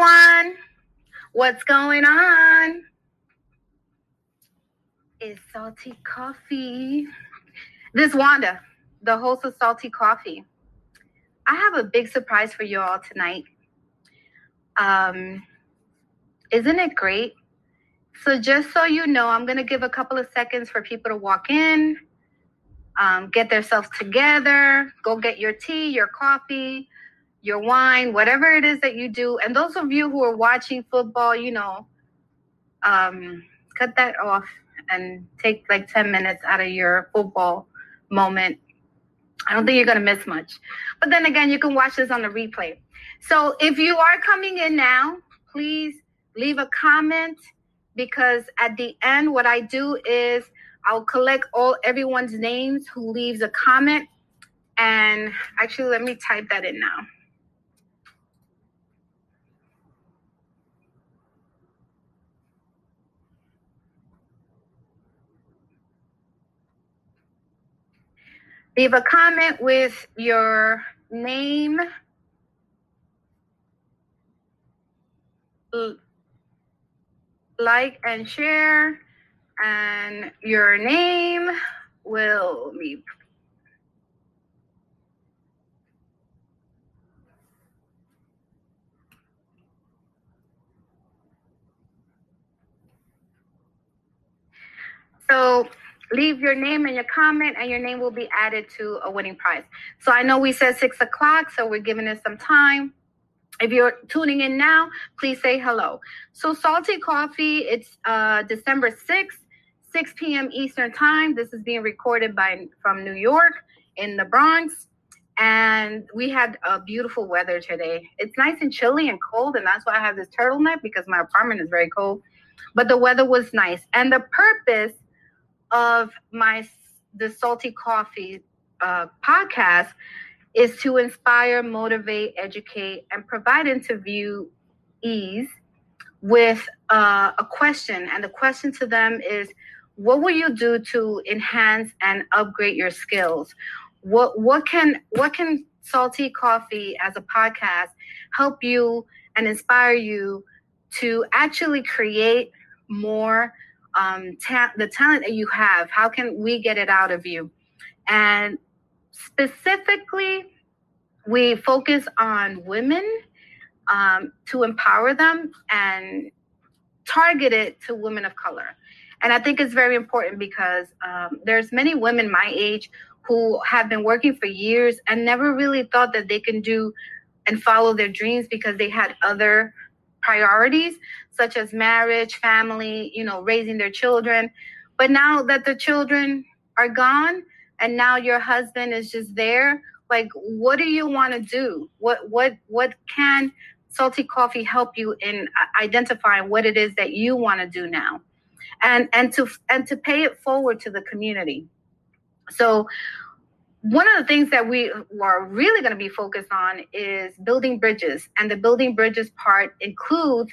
everyone. What's going on? It's Salty Coffee. This Wanda, the host of Salty Coffee. I have a big surprise for you all tonight. Um, isn't it great? So, just so you know, I'm going to give a couple of seconds for people to walk in, um, get themselves together, go get your tea, your coffee, your wine, whatever it is that you do. And those of you who are watching football, you know, um, cut that off and take like 10 minutes out of your football moment. I don't think you're going to miss much. But then again, you can watch this on the replay. So if you are coming in now, please leave a comment because at the end, what I do is I'll collect all everyone's names who leaves a comment. And actually, let me type that in now. Leave a comment with your name, like and share, and your name will be so leave your name and your comment, and your name will be added to a winning prize. So I know we said six o'clock, so we're giving it some time. If you're tuning in now, please say hello. So Salty Coffee, it's uh, December 6th, 6 p.m. Eastern Time. This is being recorded by from New York in the Bronx. And we had a beautiful weather today. It's nice and chilly and cold, and that's why I have this turtleneck because my apartment is very cold. But the weather was nice. And the purpose of my the salty coffee uh, podcast is to inspire, motivate, educate, and provide interviewees with uh, a question. And the question to them is, what will you do to enhance and upgrade your skills? What what can what can salty coffee as a podcast help you and inspire you to actually create more um, ta- the talent that you have. How can we get it out of you? And specifically, we focus on women um, to empower them and target it to women of color. And I think it's very important because um, there's many women my age who have been working for years and never really thought that they can do and follow their dreams because they had other priorities such as marriage, family, you know, raising their children. But now that the children are gone and now your husband is just there, like what do you want to do? What what what can salty coffee help you in uh, identifying what it is that you want to do now? And and to and to pay it forward to the community. So one of the things that we are really going to be focused on is building bridges and the building bridges part includes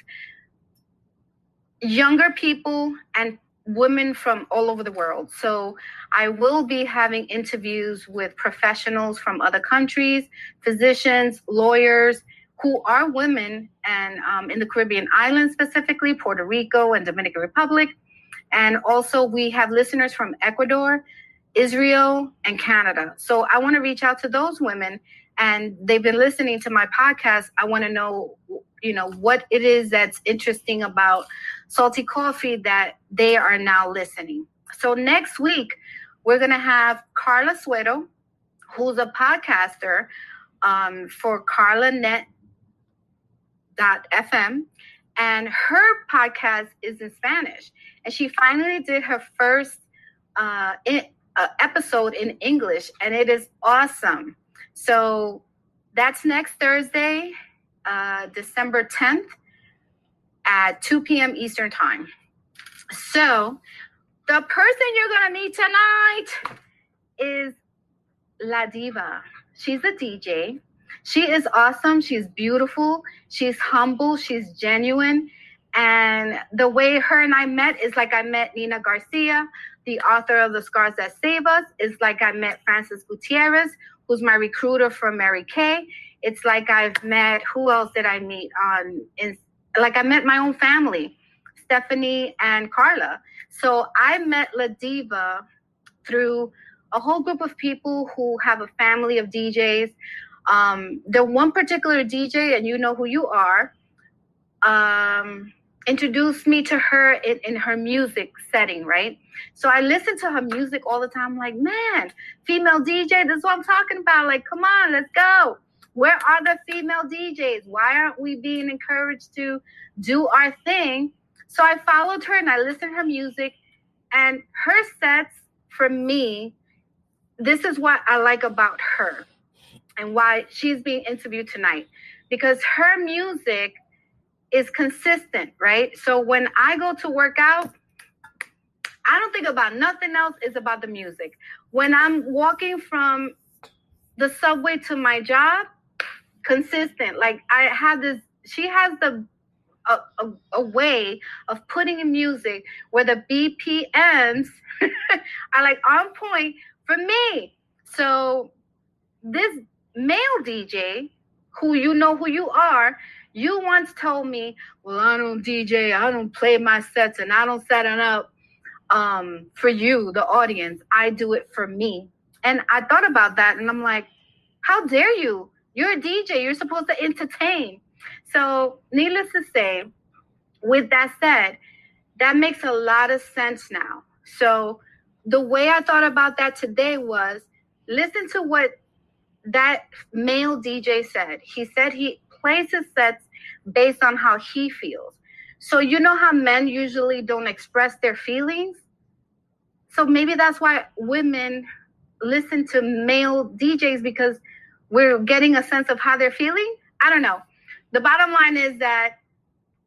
younger people and women from all over the world. So I will be having interviews with professionals from other countries, physicians, lawyers who are women and um, in the Caribbean islands, specifically Puerto Rico and Dominican Republic. And also we have listeners from Ecuador, Israel, and Canada. So I want to reach out to those women and they've been listening to my podcast. I want to know, you know, what it is that's interesting about Salty Coffee that they are now listening. So next week, we're going to have Carla Suero, who's a podcaster um, for CarlaNet.fm. And her podcast is in Spanish. And she finally did her first uh, uh, episode in English, and it is awesome. So that's next Thursday, uh, December 10th at 2 p.m. Eastern Time. So, the person you're going to meet tonight is La Deeva. She's a DJ. She is awesome. She's beautiful. She's humble. She's genuine. And the way her and I met is like I met Nina Garcia, the author of The Scars That Save Us, It's like I met Francis Gutierrez, who's my recruiter for Mary Kay. It's like I've met who else did I meet on in like I met my own family, Stephanie and Carla. So I met La Deeva through a whole group of people who have a family of DJs. Um, the one particular DJ, and you know who you are, um, introduced me to her in, in her music setting, right? So I listen to her music all the time. I'm like, man, female DJ, this is what I'm talking about. Like, come on, let's go. Where are the female DJs? Why aren't we being encouraged to do our thing? So I followed her and I listened to her music. And her sets, for me, this is what I like about her and why she's being interviewed tonight. Because her music is consistent, right? So when I go to work out, I don't think about nothing else. It's about the music. When I'm walking from the subway to my job, consistent. Like I have this, she has the a, a, a way of putting in music where the BPMs are like on point for me. So this male DJ, who you know who you are, you once told me, "Well, I don't DJ, I don't play my sets, and I don't set it up um, for you, the audience. I do it for me." And I thought about that, and I'm like, "How dare you? You're a DJ. You're supposed to entertain." So, needless to say, with that said, that makes a lot of sense now. So, the way I thought about that today was listen to what that male DJ said. He said he plays his sets based on how he feels. So you know how men usually don't express their feelings? So maybe that's why women listen to male DJs because we're getting a sense of how they're feeling. I don't know. The bottom line is that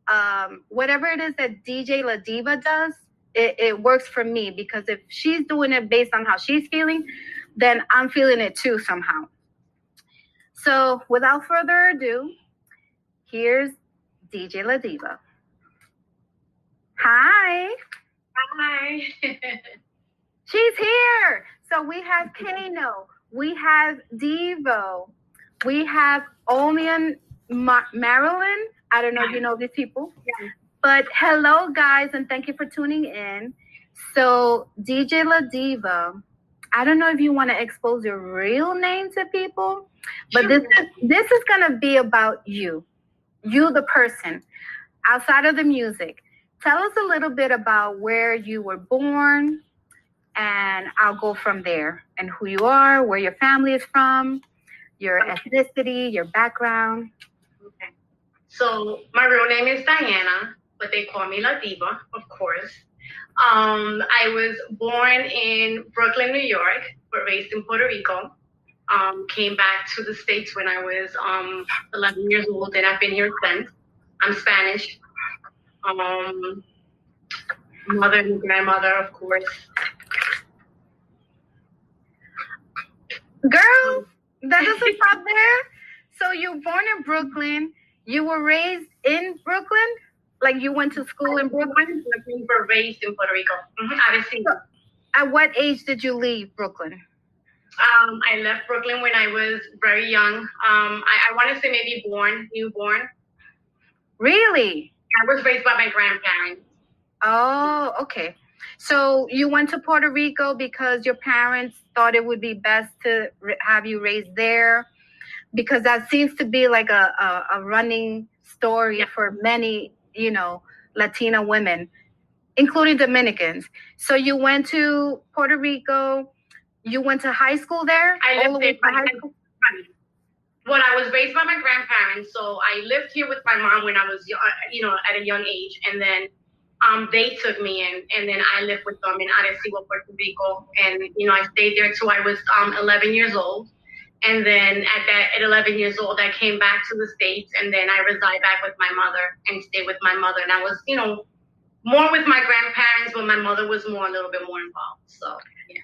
um, whatever it is that DJ La Deeva does, it, it works for me because if she's doing it based on how she's feeling, then I'm feeling it too somehow. So without further ado, here's DJ La Deeva. Hi. Hi. She's here. So we have Kano, we have Devo, we have Omian Ma- Marilyn. I don't know if you know these people. Yeah. But hello, guys, and thank you for tuning in. So, DJ La Deeva, I don't know if you want to expose your real name to people, but Sure. this is this is gonna be about you, you the person, outside of the music. Tell us a little bit about where you were born, and I'll go from there. And who you are, where your family is from, your ethnicity, your background. Okay. So my real name is Diana, but they call me La Deeva, of course. Um, I was born in Brooklyn, New York, but raised in Puerto Rico. Um, came back to the States when I was um, 11 years old, and I've been here since. I'm Spanish. Um, mother and grandmother, of course. Girl, that doesn't stop there. So you were born in Brooklyn. You were raised in Brooklyn? Like you went to school in Brooklyn? We were raised in Puerto Rico. Mhm, Arecibo. At what age did you leave Brooklyn? Um, I left Brooklyn when I was very young. Um, I, I want to say maybe born, newborn. Really? I was raised by my grandparents. Oh, okay. So you went to Puerto Rico because your parents thought it would be best to have you raised there, because that seems to be like a, a, a running story Yeah. for many, you know, Latina women, including Dominicans. So you went to Puerto Rico. You went to high school there. I lived there. high school. Well, I was raised by my grandparents, so I lived here with my mom when I was, uh, you know, at a young age, and then um, they took me in, and then I lived with them in Arecibo, Puerto Rico, and you know, I stayed there till I was um, 11 years old, and then at that at 11 years old, I came back to the states, and then I reside back with my mother and stayed with my mother, and I was, you know, more with my grandparents, but my mother was more a little bit more involved. So yeah.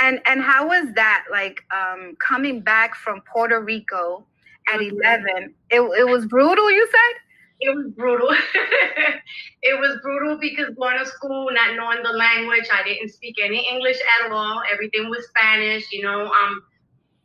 And and how was that like um, coming back from Puerto Rico at eleven? It it was brutal. You said. it was brutal. it was brutal because going to school, not knowing the language, I didn't speak any English at all. Everything was Spanish, you know. Um,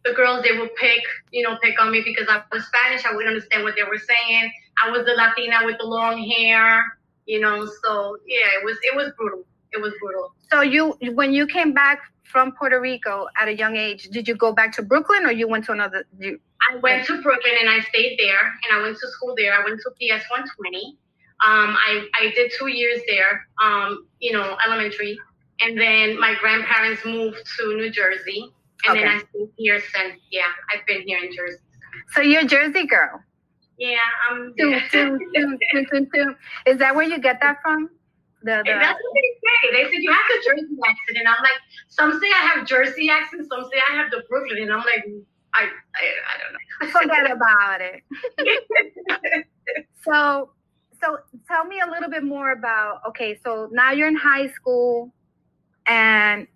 the girls they would pick, you know, pick on me because I was Spanish. I wouldn't understand what they were saying. I was the Latina with the long hair, you know. So yeah, it was it was brutal. It was brutal. So you when you came back from Puerto Rico at a young age, did you go back to Brooklyn or you went to another? You, I went to Brooklyn and I stayed there, and I went to school there. I went to PS 120. Um, I I did two years there. Um, you know, elementary, and then my grandparents moved to New Jersey, and okay. then I stayed here since. Yeah, I've been here in Jersey. So you're a Jersey girl. Yeah, I'm. Is that where you get that from? The, the... That's what they say. They said you have the Jersey accent, and I'm like, some say I have Jersey accent, some say I have the Brooklyn, and I'm like, I, I, I don't know. Forget about it. so, so tell me a little bit more about. Okay, so now you're in high school, and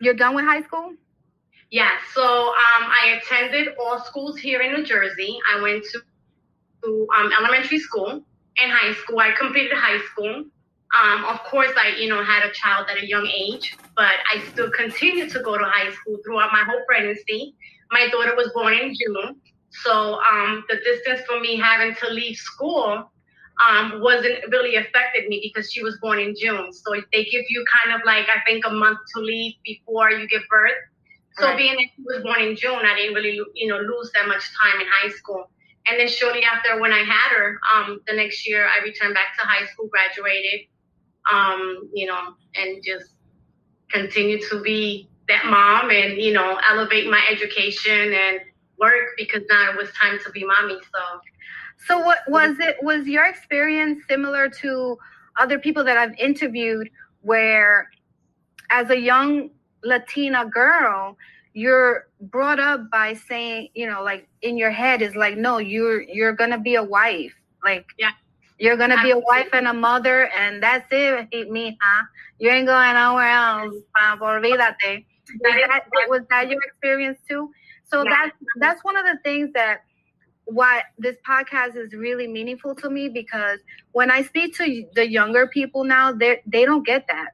you're done with high school. Yeah. So um, I attended all schools here in New Jersey. I went to, to um, elementary school and high school. I completed high school. Um, of course, I you know had a child at a young age, but I still continued to go to high school throughout my whole pregnancy. My daughter was born in June, so um, the distance for me having to leave school um, wasn't really affected me because she was born in June. So they give you kind of like I think a month to leave before you give birth. So right. being that she was born in June, I didn't really you know lose that much time in high school. And then shortly after, when I had her, um, the next year I returned back to high school, graduated, um, you know, and just continue to be that mom and, you know, elevate my education and work because now it was time to be mommy. So, so what was it? Was your experience similar to other people that I've interviewed where as a young Latina girl, you're brought up by saying, you know, like in your head is like, no, you're you're gonna be a wife. Like yeah. You're gonna be a wife and a mother, and that's it, me, huh? You ain't going nowhere else. Uh, olvídate. That, was that your experience too? So yeah. that's that's one of the things that why this podcast is really meaningful to me because when I speak to the younger people now, they they don't get that.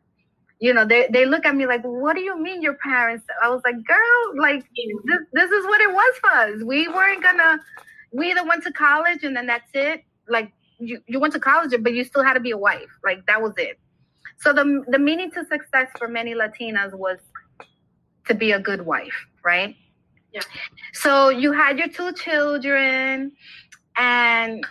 You know, they, they look at me like, what do you mean your parents? I was like, girl, like this, this is what it was for us. We weren't gonna we either went to college and then that's it. Like you, you went to college, but you still had to be a wife. Like that was it. So the the meaning to success for many Latinas was to be a good wife, right? Yeah. So you had your two children, and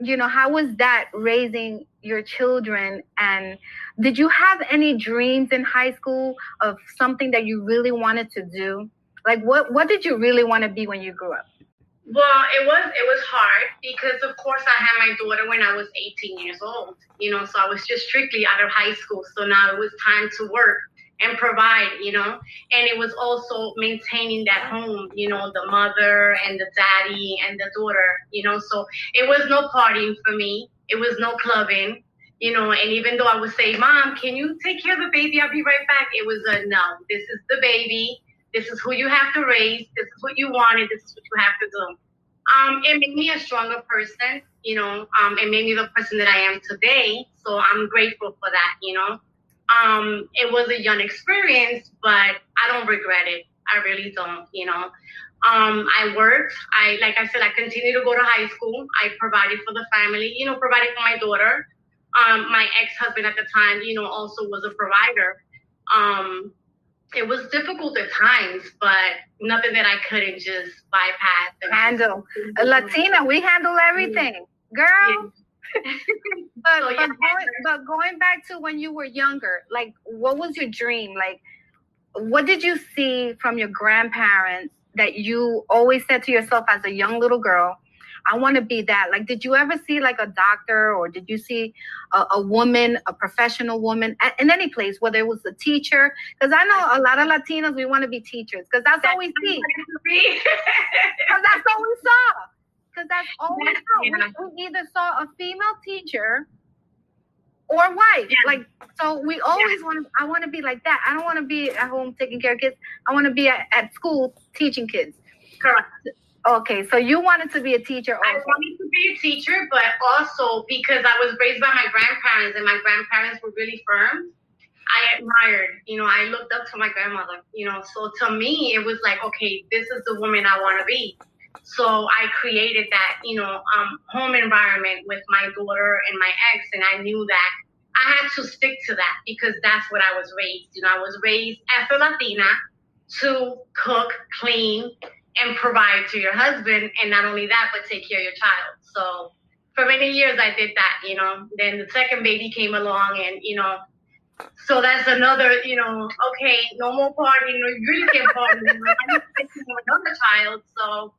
you know how was that raising your children? And did you have any dreams in high school of something that you really wanted to do? Like what what did you really want to be when you grew up? Well, it was it was hard because of course I had my daughter when I was 18 years old. You know, so I was just strictly out of high school. So now it was time to work and provide, you know. And it was also maintaining that home, you know, the mother and the daddy and the daughter, you know. So it was no partying for me. It was no clubbing, you know. And even though I would say, Mom, can you take care of the baby? I'll be right back. It was a no, this is the baby this is who you have to raise. This is what you wanted. This is what you have to do. Um, it made me a stronger person, you know. Um, it made me the person that I am today. So I'm grateful for that, you know. Um, it was a young experience, but I don't regret it. I really don't, you know. Um, I worked. I like I said, I continued to go to high school. I provided for the family, you know, provided for my daughter. Um, my ex-husband at the time, you know, also was a provider. Um, it was difficult at times, but nothing that I couldn't just bypass. And Handle. Uh, Latina, we handle everything, girl. Yeah. but, so, yeah, but, going, but going back to when you were younger, like what was your dream? Like what did you see from your grandparents that you always said to yourself as a young little girl, I want to be that. Like, did you ever see like a doctor or did you see a, a woman, a professional woman in any place, whether it was a teacher? Because I know a lot of Latinos, we want to be teachers because that's, that's all we see. Because that's all we saw. Because that's all we saw. We, we, either saw a female teacher or white. Yeah. Like, so we always yeah. want to, I want to be like that. I don't want to be at home taking care of kids. I want to be at, at school teaching kids. Correct. Okay, so you wanted to be a teacher also. I wanted to be a teacher, but also because I was raised by my grandparents and my grandparents were really firm. I admired. You know, I looked up to my grandmother. You know, so to me, it was like, okay, this is the woman I want to be. So I created that, you know, um, home environment with my daughter and my ex, and I knew that I had to stick to that because that's what I was raised. You know, I was raised as a Latina to cook, clean, and provide to your husband, and not only that, but take care of your child. So for many years, I did that. You know, then the second baby came along, and you know, so that's another, you know, okay, no more partying. You really can't party. I need to take another child. So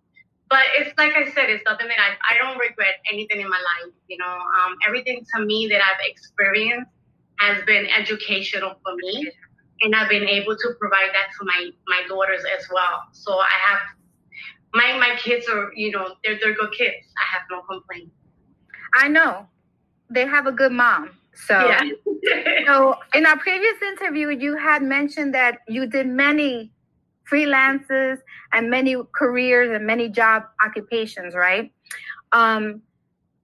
but it's like I said, it's something that I, I don't regret anything in my life. You know, um, everything to me that I've experienced has been educational for me, and I've been able to provide that to my my daughters as well. So I have my my kids are you know they're they're good kids. I have no complaint. I know they have a good mom. So, yeah. so in our previous interview, you had mentioned that you did many freelances and many careers and many job occupations, right? Um,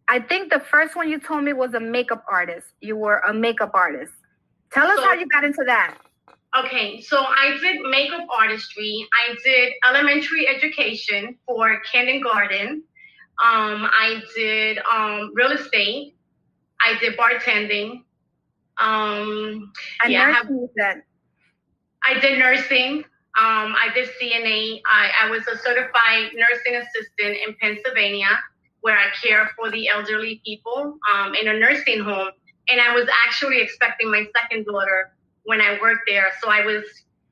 I think the first one you told me was a makeup artist. You were a makeup artist. Tell us so, how you got into that. Okay, so I did makeup artistry. I did elementary education for kindergarten. Um, I did um, real estate. I did bartending. Um, and yeah, nursing, I, have, I did nursing. Um, I did CNA. I, I was a certified nursing assistant in Pennsylvania, where I care for the elderly people um, in a nursing home. And I was actually expecting my second daughter when I worked there. So I was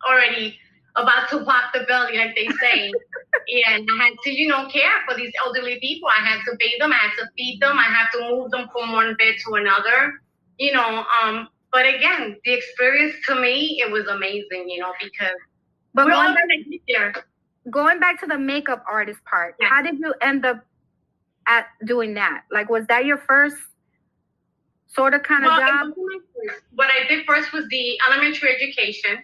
already about to pop the belly, like they say. and I had to, you know, care for these elderly people. I had to bathe them, I had to feed them, I had to move them from one bed to another, you know. Um, but again, the experience to me, it was amazing, you know, because but We're going, back, going back to the makeup artist part, yeah. how did you end up at doing that? Like, was that your first sort of kind of well, job? What I did first was the elementary education.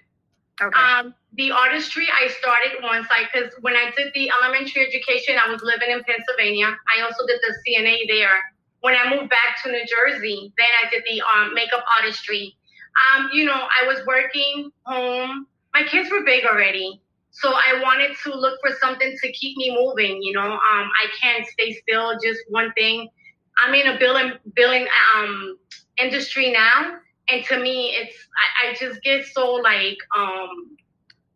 Okay. Um, the artistry I started once I because when I did the elementary education, I was living in Pennsylvania. I also did the CNA there. When I moved back to New Jersey, then I did the um, makeup artistry. Um, you know, I was working home my kids were big already. So I wanted to look for something to keep me moving. You know, um, I can't stay still, just one thing. I'm in a billing billing um, industry now, and to me, it's I, I just get so like um,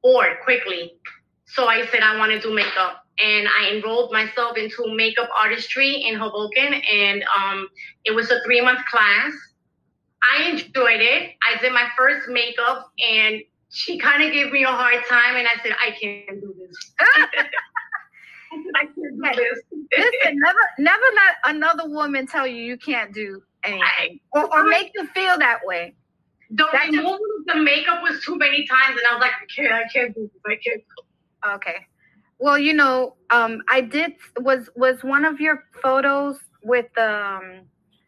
bored quickly. So I said I want to do makeup, and I enrolled myself into makeup artistry in Hoboken, and um, it was a three month class. I enjoyed it. I did my first makeup, and she kind of gave me a hard time, and I said, I can't do this. I can't do this. Listen, never, never let another woman tell you you can't do anything or, or make you feel that way. The removal of the makeup was too many times, and I was like, I can't, I can't do this. I can't. Okay. Well, you know, um, I did was was one of your photos with um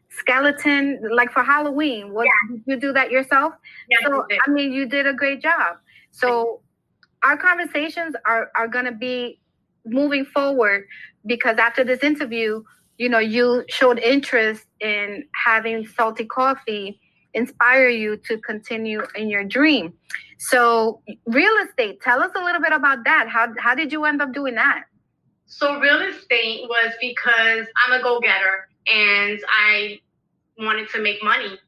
skeleton like for Halloween. What yeah. did you do that yourself? Yeah, so I mean you did a great job. So our conversations are are gonna be moving forward because after this interview, you know, you showed interest in having salty coffee inspire you to continue in your dream. So real estate, tell us a little bit about that. How how did you end up doing that? So real estate was because I'm a go-getter and I wanted to make money.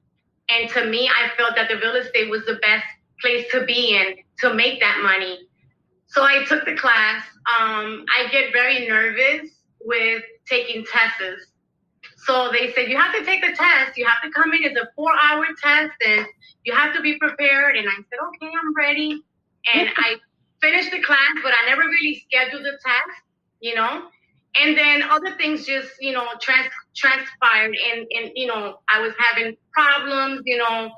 And to me, I felt that the real estate was the best place to be in to make that money. So I took the class. Um, I get very nervous with taking tests. So they said, you have to take the test. You have to come in. It's a four hour test and you have to be prepared. And I said, okay, I'm ready. And I finished the class, but I never really scheduled the test, you know? and then other things just you know trans- transpired and and you know i was having problems you know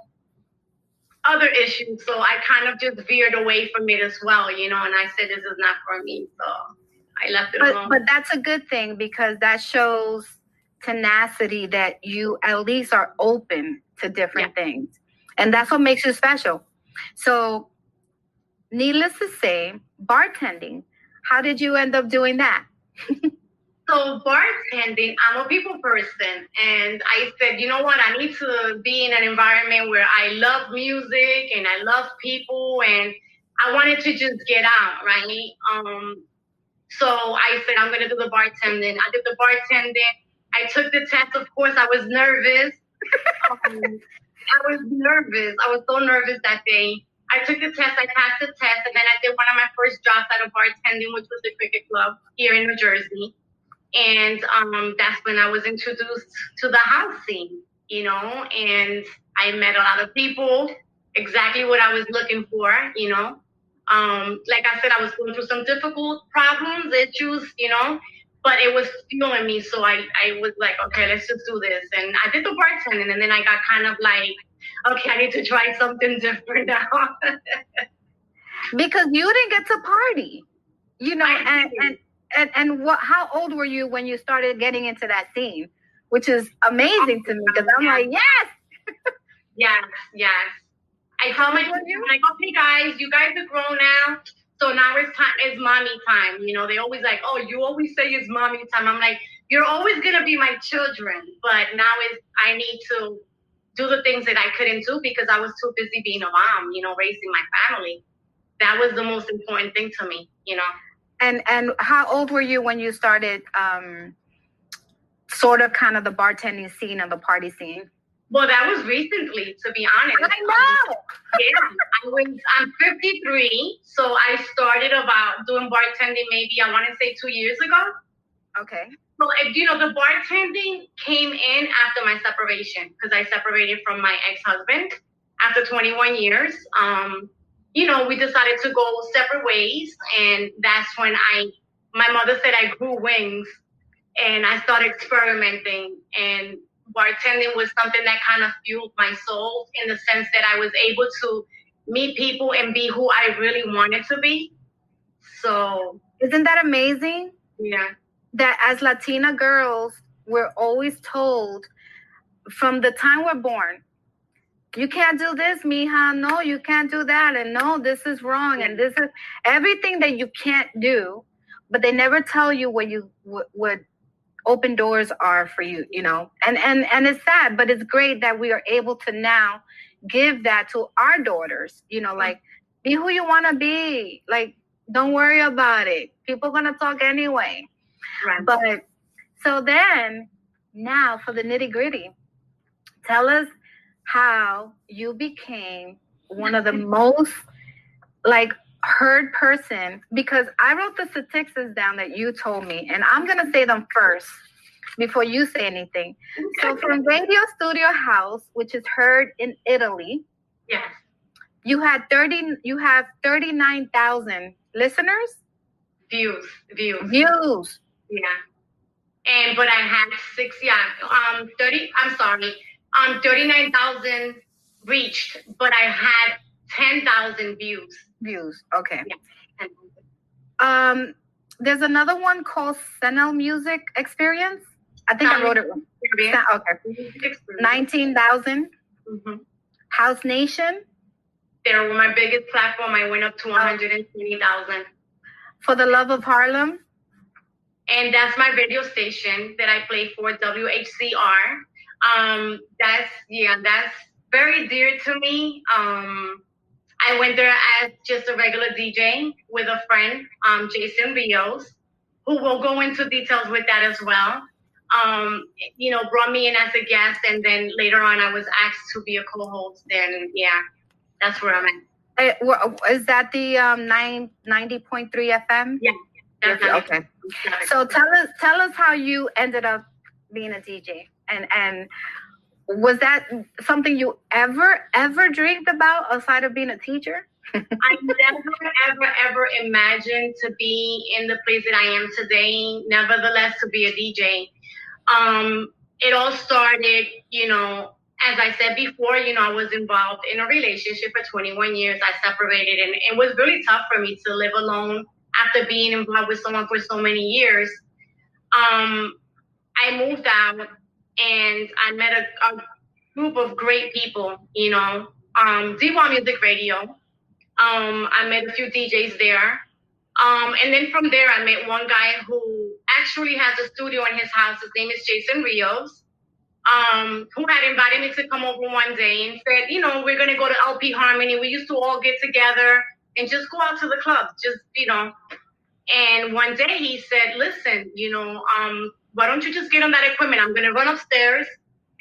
other issues so i kind of just veered away from it as well you know and i said this is not for me so i left it but, alone. but that's a good thing because that shows tenacity that you at least are open to different yeah. things and that's what makes you special. So needless to say bartending how did you end up doing that So bartending, I'm a people person, and I said, you know what? I need to be in an environment where I love music and I love people, and I wanted to just get out, right? Um, so I said, I'm gonna do the bartending. I did the bartending. I took the test. Of course, I was nervous. um, I was nervous. I was so nervous that day. I took the test, I passed the test, and then I did one of my first jobs at a bartending, which was the cricket club here in New Jersey. And um, that's when I was introduced to the house scene, you know, and I met a lot of people, exactly what I was looking for, you know. Um, like I said, I was going through some difficult problems, issues, you know, but it was fueling me. So I, I was like, okay, let's just do this. And I did the bartending, and then I got kind of like, okay, I need to try something different now. because you didn't get to party, you know, and, and and and what? How old were you when you started getting into that scene? Which is amazing to me because I'm like, yes, yes, yes. I tell my children, like, okay, guys, you guys are grown now. So now it's time, it's mommy time. You know, they always like, oh, you always say it's mommy time. I'm like, you're always gonna be my children, but now is I need to do the things that I couldn't do because I was too busy being a mom, you know, raising my family. That was the most important thing to me, you know. And and how old were you when you started um sort of kind of the bartending scene and the party scene? Well, that was recently, to be honest. I know. yeah, I was. I'm 53, so I started about doing bartending maybe I want to say two years ago. Okay. So, you know, the bartending came in after my separation because I separated from my ex-husband after 21 years. Um, you know, we decided to go separate ways, and that's when I, my mother said I grew wings, and I started experimenting, and bartending was something that kind of fueled my soul in the sense that I was able to meet people and be who I really wanted to be. So, isn't that amazing? Yeah that as Latina girls, we're always told from the time we're born, you can't do this, mija. No, you can't do that. And no, this is wrong. And this is everything that you can't do, but they never tell you what you what, what open doors are for you, you know. And and and it's sad, but it's great that we are able to now give that to our daughters, you know, like be who you want to be. Like don't worry about it. People going to talk anyway. Right. But so then now for the nitty gritty, tell us how you became one of the most like heard person because I wrote the statistics down that you told me, and I'm gonna say them first before you say anything. So from Radio Studio House, which is heard in Italy, yes, you had thirty. You have thirty nine thousand listeners. Views, views, views. Yeah. And but I had six, yeah, um, thirty. I'm sorry, um, thirty nine thousand reached, but I had ten thousand views. Views. Okay. Yeah. Um, there's another one called Sound Music Experience. I think I wrote it. Experience. Okay. Nineteen thousand. Mm-hmm. House Nation. They were my biggest platform. I went up to one hundred and twenty thousand. For the Love of Harlem and that's my radio station that I play for WHCR. Um, that's yeah, that's very dear to me. Um, I went there as just a regular DJ with a friend, um, Jason Rios, who will go into details with that as well. Um, you know, brought me in as a guest, and then later on, I was asked to be a co-host. And yeah, that's where I'm at. Uh, is that the um, 90.3 FM? Yeah. Okay. So tell us tell us how you ended up being a DJ and and was that something you ever ever dreamed about outside of being a teacher? I never ever ever imagined to be in the place that I am today. Nevertheless, to be a DJ. Um, it all started, you know, as I said before, you know, I was involved in a relationship for 21 years. I separated, and it was really tough for me to live alone after being involved with someone for so many years, um, I moved out and I met a, a group of great people, you know, um, D1 Music Radio. Um, I met a few DJs there. Um, and then from there, I met one guy who actually has a studio in his house. His name is Jason Rios. Um, who had invited me to come over one day and said, you know, we're gonna go to LP Harmony. We used to all get together and just go out to the club, just you know. And one day he said, listen, you know, um, why don't you just get on that equipment? I'm gonna run upstairs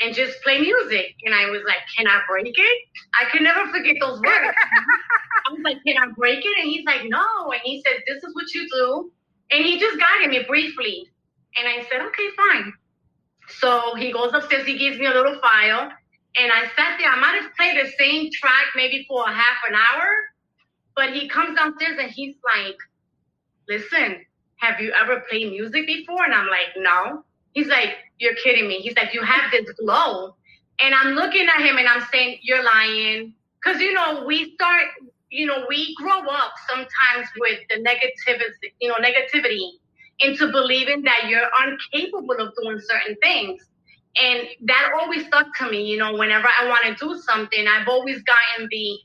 and just play music. And I was like, Can I break it? I can never forget those words. I was like, Can I break it? And he's like, No. And he said, This is what you do. And he just guided me briefly. And I said, Okay, fine. So he goes upstairs, he gives me a little file. And I sat there. I might have played the same track maybe for a half an hour. But he comes downstairs and he's like, Listen, have you ever played music before? And I'm like, No. He's like, You're kidding me. He's like, You have this glow. And I'm looking at him and I'm saying, You're lying. Because, you know, we start, you know, we grow up sometimes with the negativity, you know, negativity into believing that you're incapable of doing certain things. And that always stuck to me, you know, whenever I want to do something, I've always gotten the,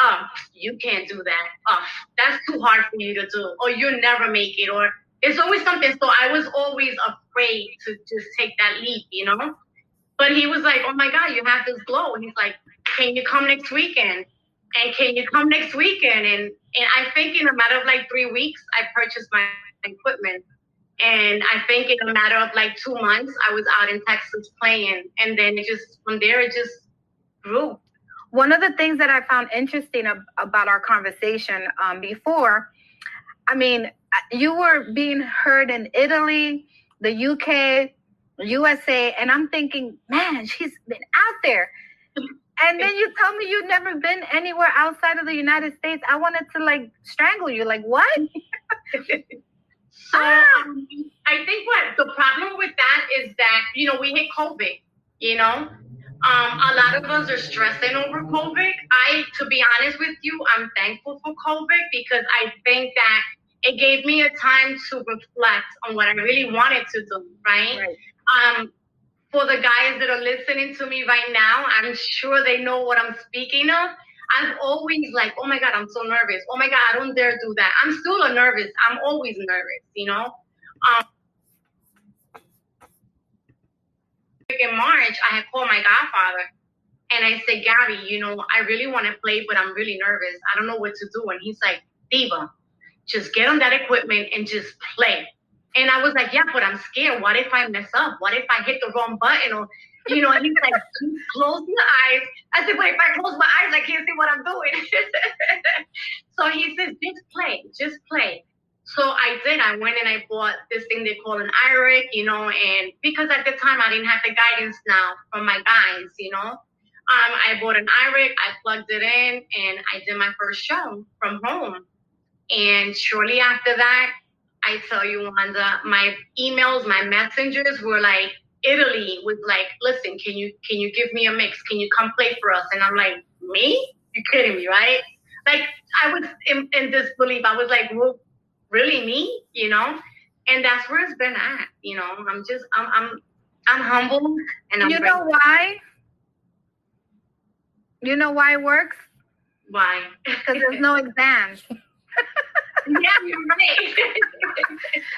oh, you can't do that. Oh, that's too hard for you to do. Or you'll never make it. Or it's always something. So I was always afraid to just take that leap, you know? But he was like, oh my God, you have this glow. And he's like, can you come next weekend? And can you come next weekend? And, and I think in a matter of like three weeks, I purchased my equipment. And I think in a matter of like two months, I was out in Texas playing. And then it just, from there, it just grew. One of the things that I found interesting ab- about our conversation um, before, I mean, you were being heard in Italy, the UK, USA, and I'm thinking, man, she's been out there. And then you tell me you've never been anywhere outside of the United States. I wanted to like strangle you. Like what? so um, I think what the problem with that is that you know we hit COVID. You know, um, a lot of us are stressing over COVID. I, to be honest with you, I'm thankful for COVID because I think that it gave me a time to reflect on what I really wanted to do, right? right. Um, for the guys that are listening to me right now, I'm sure they know what I'm speaking of. I'm always like, oh my God, I'm so nervous. Oh my God, I don't dare do that. I'm still a nervous. I'm always nervous, you know? Um, in March, I had called my godfather and I said, Gary, you know, I really want to play, but I'm really nervous. I don't know what to do. And he's like, Deeva, just get on that equipment and just play. And I was like, yeah, but I'm scared. What if I mess up? What if I hit the wrong button? Or, you know, and he's like, close your eyes. I said, but if I close my eyes, I can't see what I'm doing. so he says, just play, just play. So I did. I went and I bought this thing they call an iRig, you know, and because at the time I didn't have the guidance now from my guys, you know. Um, I bought an iRig, I plugged it in, and I did my first show from home. And shortly after that, I tell you, Wanda, my emails, my messengers were like, Italy was like, listen, can you can you give me a mix? Can you come play for us? And I'm like, me? You're kidding me, right? Like I was in, in disbelief. I was like, well, really me? You know? And that's where it's been at. You know, I'm just I'm I'm I'm humble and I'm You know why? You know why it works? Why? Because there's no exams. yeah, you're right.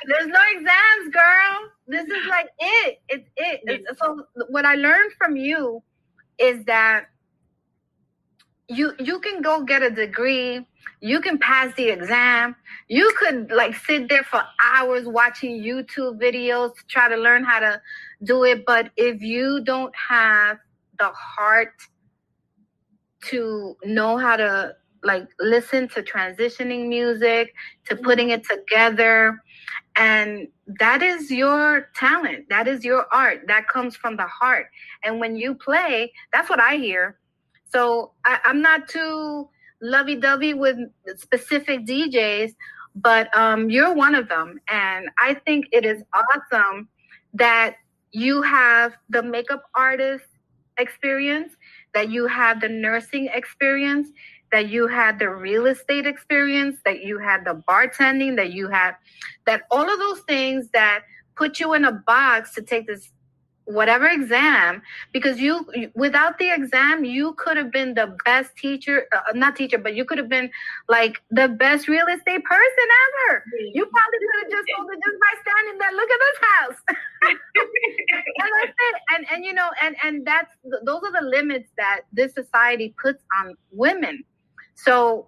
There's no exams, girl. This is like it. It's it. It's, so what I learned from you is that you you can go get a degree, you can pass the exam, you could like sit there for hours watching YouTube videos to try to learn how to do it, but if you don't have the heart to know how to like listen to transitioning music to mm-hmm. putting it together and that is your talent that is your art that comes from the heart and when you play that's what i hear so I, am not too lovey-dovey with specific djs but um, you're one of them. And i think it is awesome that you have the makeup artist experience that you have the nursing experience that you had the real estate experience, that you had the bartending, that you had that all of those things that put you in a box to take this whatever exam because you without the exam you could have been the best teacher uh, not teacher but you could have been like the best real estate person ever. You probably could have just sold it just by standing there look at this house. And that's it. And and you know and and that's those are the limits that this society puts on women. So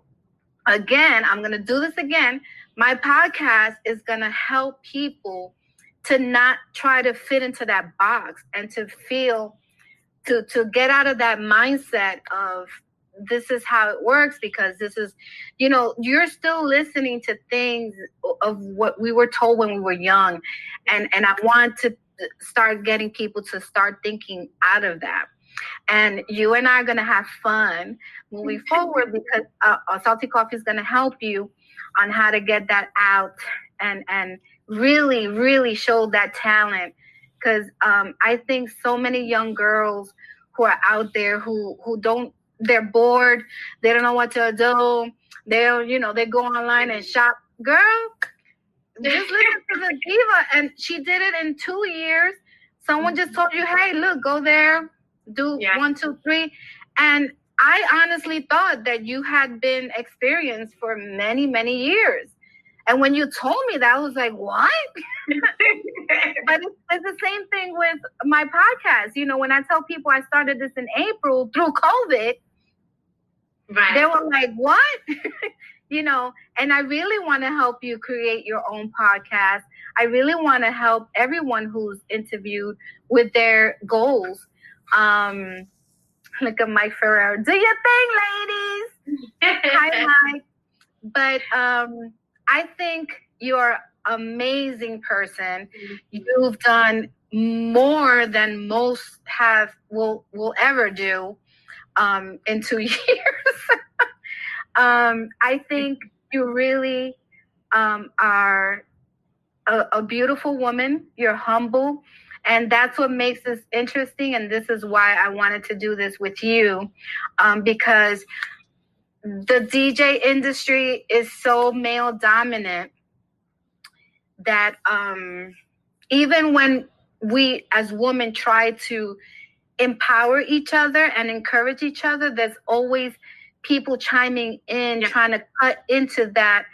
again i'm going to do this again. My podcast is going to help people to not try to fit into that box and to feel to to get out of that mindset of this is how it works because this is you know you're still listening to things of what we were told when we were young. And and i want to start getting people to start thinking out of that. And you and i are going to have fun moving forward because uh, salty coffee is going to help you on how to get that out and and really, really showed that talent. Because um, I think so many young girls who are out there who who don't they're bored, they don't know what to do. They'll, you know, they go online and shop. Girl, just listen to the diva. And she did it in two years. Someone just told you, hey, look, go there, do yeah. one, two, three. And I honestly thought that you had been experienced for many, many years. And when you told me that, I was like, what? but it's, it's, the same thing with my podcast. You know, when I tell people I started this in April through COVID, right. they were like, what? you know, and I really want to help you create your own podcast. I really want to help everyone who's interviewed with their goals. Um, look at Mike Ferrer. Do your thing, ladies. Hi, Mike. But um, I think you're amazing person. You've done more than most have will will ever do um, in two years. um, I think you really um, are a, a beautiful woman. You're humble. And that's what makes this interesting. And this is why I wanted to do this with you um, because the DJ industry is so male dominant that um, even when we as women try to empower each other and encourage each other, there's always people chiming in, yeah. trying to cut into that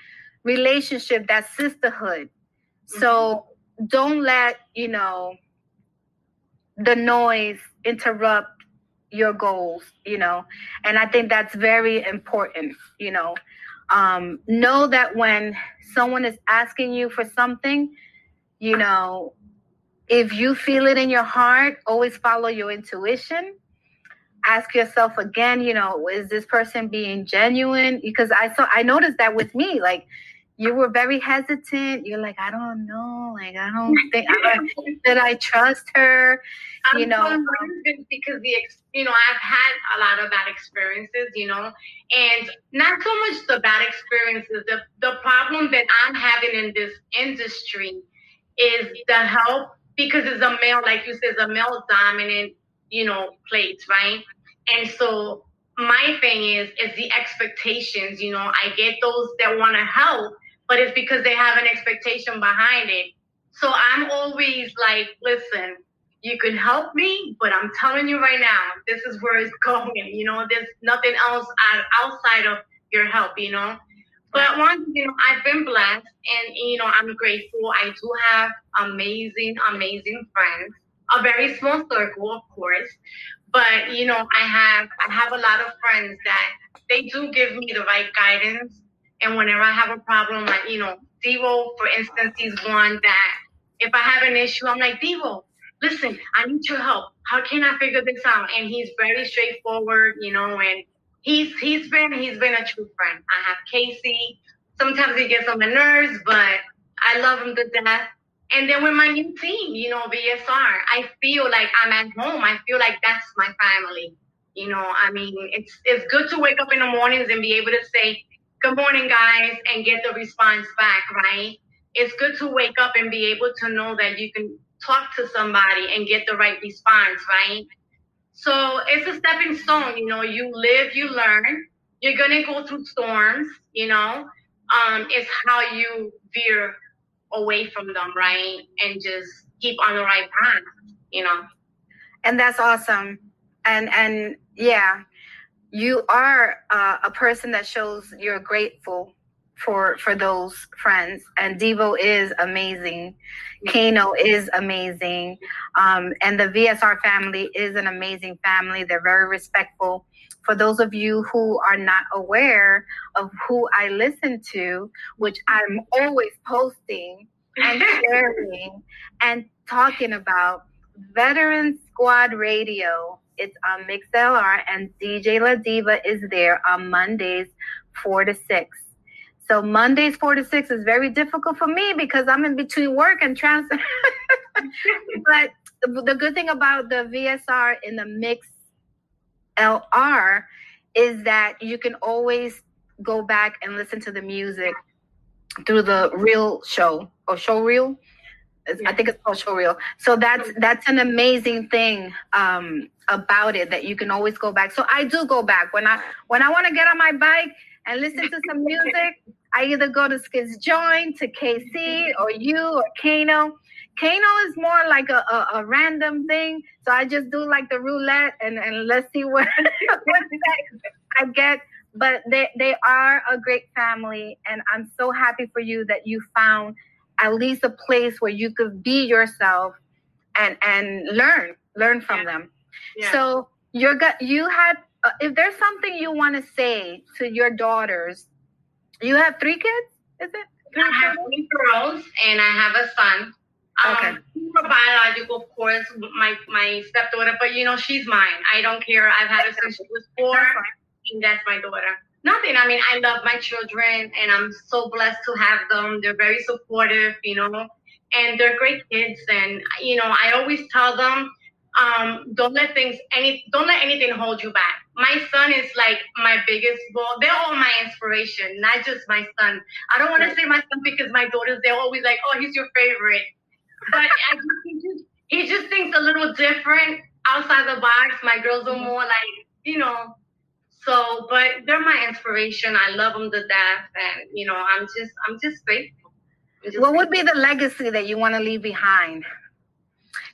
relationship, that sisterhood. Mm-hmm. So don't let, you know, the noise interrupt your goals, you know, and I think that's very important, you know. Um, know that when someone is asking you for something, you know, if you feel it in your heart, always follow your intuition. Ask yourself again, you know, is this person being genuine? Because I saw, I noticed that with me, like you were very hesitant. You're like, I don't know, like I don't think I that I trust her. I'm you know, because the you know I've had a lot of bad experiences, you know, and not so much the bad experiences. The the problem that I'm having in this industry is the help because it's a male, like you said, it's a male dominant, you know, place, right? And so my thing is is the expectations. You know, I get those that want to help but it's because they have an expectation behind it. So I'm always like, listen, you can help me, but I'm telling you right now, this is where it's going. You know, there's nothing else outside of your help, you know. But once, you know, I've been blessed and, you know, I'm grateful. I do have amazing, amazing friends, a very small circle, of course. But, you know, I have, I have a lot of friends that they do give me the right guidance and whenever I have a problem, like, you know, Devo, for instance, he's one that if I have an issue, I'm like, Devo, listen, I need your help. How can I figure this out? And he's very straightforward, you know, and he's he's been he's been a true friend. I have Casey. Sometimes he gets on my nerves, but I love him to death. And then with my new team, you know, VSR, I feel like I'm at home. I feel like that's my family. You know, I mean, it's it's good to wake up in the mornings and be able to say, good morning, guys, and get the response back, right? It's good to wake up and be able to know that you can talk to somebody and get the right response, right? So it's a stepping stone, you know, you live, you learn. You're gonna go through storms, you know. Um, it's how you veer away from them, right? And just keep on the right path. you know. And that's awesome. And and yeah, you are uh, a person that shows you're grateful for for those friends. And devo is amazing. Kano is amazing. Um, and the vsr family is an amazing family. They're very respectful. For those of you who are not aware of who i listen to which i'm always posting and sharing and talking about veteran squad radio it's on mixlr and dj la Deeva is there on mondays four to six so Mondays four to six is very difficult for me because I'm in between work and trans. but the good thing about the VSR in the mix LR is that you can always go back and listen to the music through the real show or show reel. Yeah. I think it's called show reel. So that's that's an amazing thing um, about it that you can always go back. So I do go back when I when I want to get on my bike and listen to some music. I either go to Skids Joint, to KC, or you, or Kano. Kano is more like a, a, a, random thing. So I just do like the roulette and, and let's see what, what I get. But they, they are a great family. And I'm so happy for you that you found at least a place where you could be yourself and, and learn, learn from yeah. them. Yeah. So you're, got you had uh, if there's something you want to say to your daughters, you have three kids, is it? Three I have three girls and I have a son. Um, okay. biological, of course, my my stepdaughter, but you know she's mine. I don't care. I've had her since she was four, and that's my daughter. Nothing. I mean, I love my children, and I'm so blessed to have them. They're very supportive, you know, and they're great kids. And you know, I always tell them um, don't let things any don't let anything hold you back. My son is like my biggest well, they're all my inspiration, not just my son. I don't want to say my son because my daughters, they're always like, oh, he's your favorite. But I just, he, just, he just thinks a little different outside the box. My girls are more like, you know, so but they're my inspiration. I love them to death. And you know, I'm just I'm just grateful. I'm just what grateful. would be the legacy that you want to leave behind?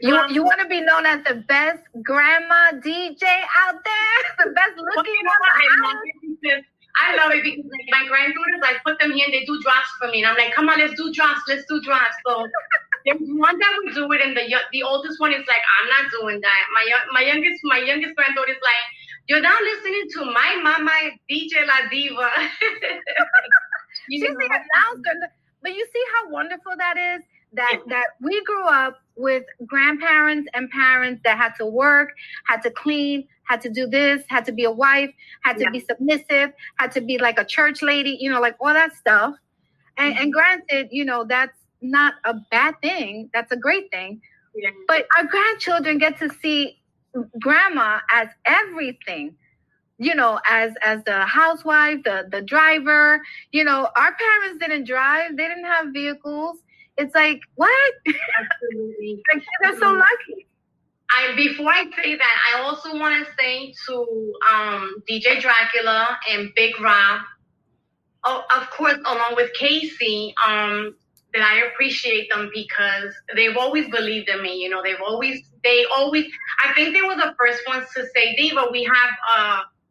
You um, you want to be known as the best grandma DJ out there, the best looking one. I love it because like, my granddaughters, I put them here and they do drops for me, and I'm like, come on, let's do drops, let's do drops. So there's one that we do it, and the the oldest one is like, I'm not doing that. My my youngest my youngest granddaughter is like, you're not listening to my mama DJ La Deeva. She's the announcer, but you see how wonderful that is that that we grew up with grandparents and parents that had to work, had to clean, had to do this, had to be a wife, had to yeah. be submissive, had to be like a church lady, you know, like all that stuff. And, mm-hmm. and granted, you know, that's not a bad thing. That's a great thing. Yeah. But our grandchildren get to see grandma as everything you know as as the housewife the the driver you know our parents didn't drive they didn't have vehicles it's like what? Absolutely. like, they're so lucky. I before I say that, I also want to say to um, DJ Dracula and Big Rob, oh, of course, along with Casey, um, that I appreciate them because they've always believed in me. You know, they've always, they always, I think they were the first ones to say, Deeva, we have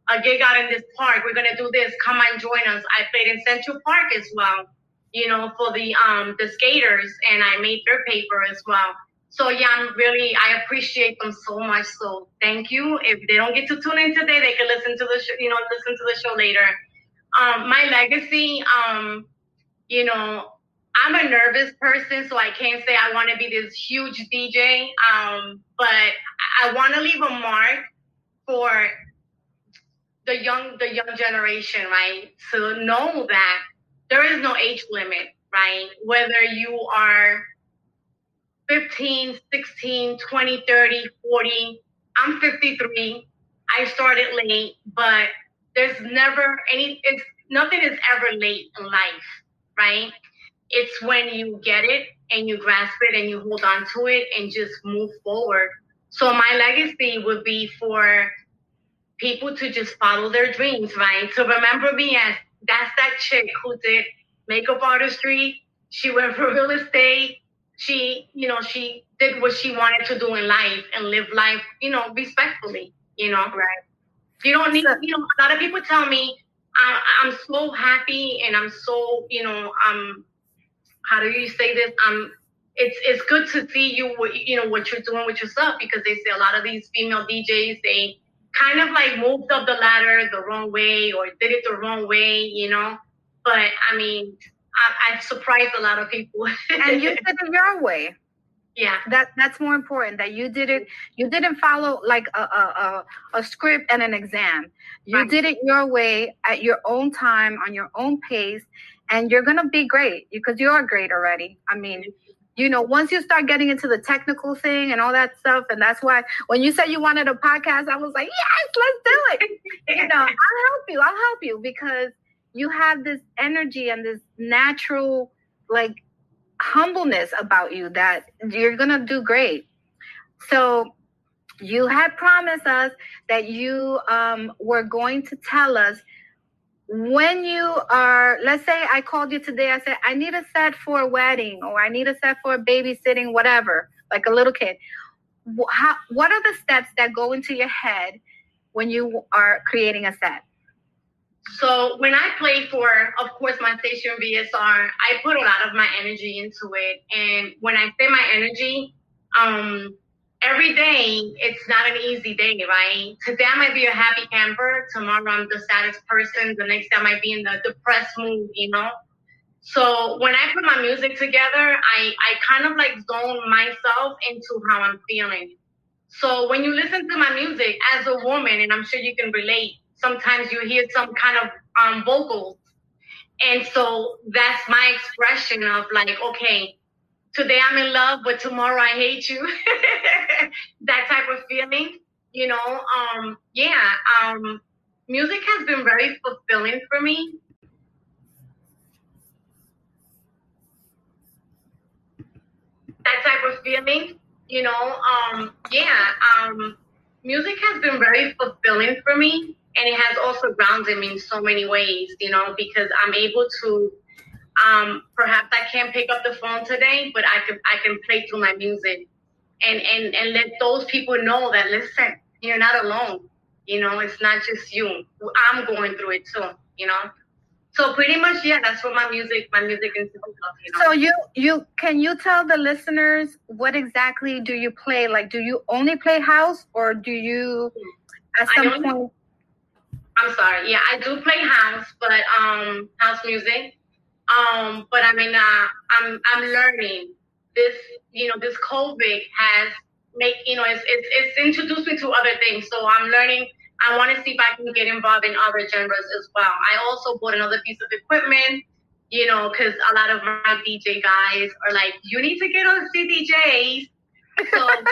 a, a gig out in this park. We're going to do this. Come and join us. I played in Central Park as well you know, for the um the skaters, and I made their paper as well. So yeah, I'm really I appreciate them so much. So thank you. If they don't get to tune in today, they can listen to the show, you know, listen to the show later. Um, my legacy, um, you know, I'm a nervous person, so I can't say I want to be this huge DJ. Um, but I want to leave a mark for the young the young generation, right? To know that there is no age limit, right? Whether you are 15, 16, 20, 30, 40. I'm 53. I started late, but there's never any, it's nothing is ever late in life, right? It's when you get it and you grasp it and you hold on to it and just move forward. So my legacy would be for people to just follow their dreams, right? To remember me as that's that chick who did makeup artistry. She went for real estate. she, you know, she did what she wanted to do in life and live life, you know, respectfully, you know. Right. You don't need, you know, a lot of people tell me I, I'm so happy and I'm so, you know, um, how do you say this? Um, it's it's good to see you, you know, what you're doing with yourself because they say a lot of these female DJs they kind of like moved up the ladder the wrong way or did it the wrong way, you know. But I mean, I, I've surprised a lot of people. and you did it your way. Yeah, that that's more important. That you did it. You didn't follow like a a, a, a script and an exam. You right. did it your way at your own time on your own pace, and you're gonna be great because you are great already. I mean, you know, once you start getting into the technical thing and all that stuff, and that's why when you said you wanted a podcast, I was like, yes, let's do it. you know, I'll help you. I'll help you because you have this energy and this natural like humbleness about you that you're gonna do great. So you had promised us that you um, were going to tell us when you are let's say i called you today i said i need a set for a wedding or i need a set for a babysitting whatever like a little kid How, what are the steps that go into your head when you are creating a set so when I play for, of course, my station VSR, I put a lot of my energy into it. And when I say my energy, um, every day it's not an easy day, right? Today I might be a happy camper. Tomorrow I'm the saddest person. The next day I might be in the depressed mood, you know? So when I put my music together, I, I kind of like zone myself into how I'm feeling. So when you listen to my music as a woman, and I'm sure you can relate, sometimes you hear some kind of um, vocals. And so that's my expression of like, okay, today I'm in love, but tomorrow I hate you. that type of feeling, you know. Um, yeah, um, music has been very fulfilling for me. That type of feeling, you know. Um, yeah, um, music has been very fulfilling for me and it has also grounded me in so many ways, you know, because I'm able to um, perhaps I can't pick up the phone today, but I can I can play through my music and and and let those people know that listen, you're not alone. You know, it's not just you. I'm going through it too. You know. So pretty much, yeah, that's what my music, my music is. about. You know? So you, you can you tell the listeners what exactly do you play? Like, do you only play house, or do you at some point? I'm sorry. Yeah, I do play house, but um, house music. Um, but I mean, uh, I'm I'm learning. This you know, this COVID has make you know, it's, it's it's introduced me to other things. So I'm learning. I want to see if I can get involved in other genres as well. I also bought another piece of equipment. You know, because a lot of my DJ guys are like, you need to get on CDJs. So I'm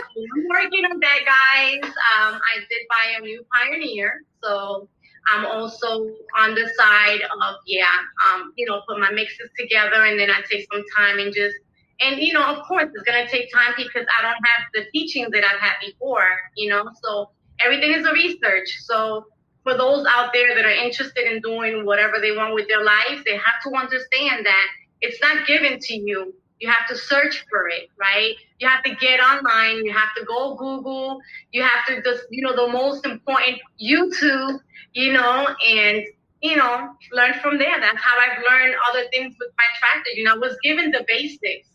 working on that, guys. Um, I did buy a new Pioneer, so I'm also on the side of yeah, um, you know, put my mixes together, and then I take some time and just and you know, of course, it's gonna take time because I don't have the teachings that I've had before, you know. So everything is a research. So for those out there that are interested in doing whatever they want with their lives, they have to understand that it's not given to you. You have to search for it, right? You have to get online. You have to go Google. You have to just, you know, the most important YouTube you know, and you know, learn from there. That's how I've learned other things with my tractor. You know, I was given the basics,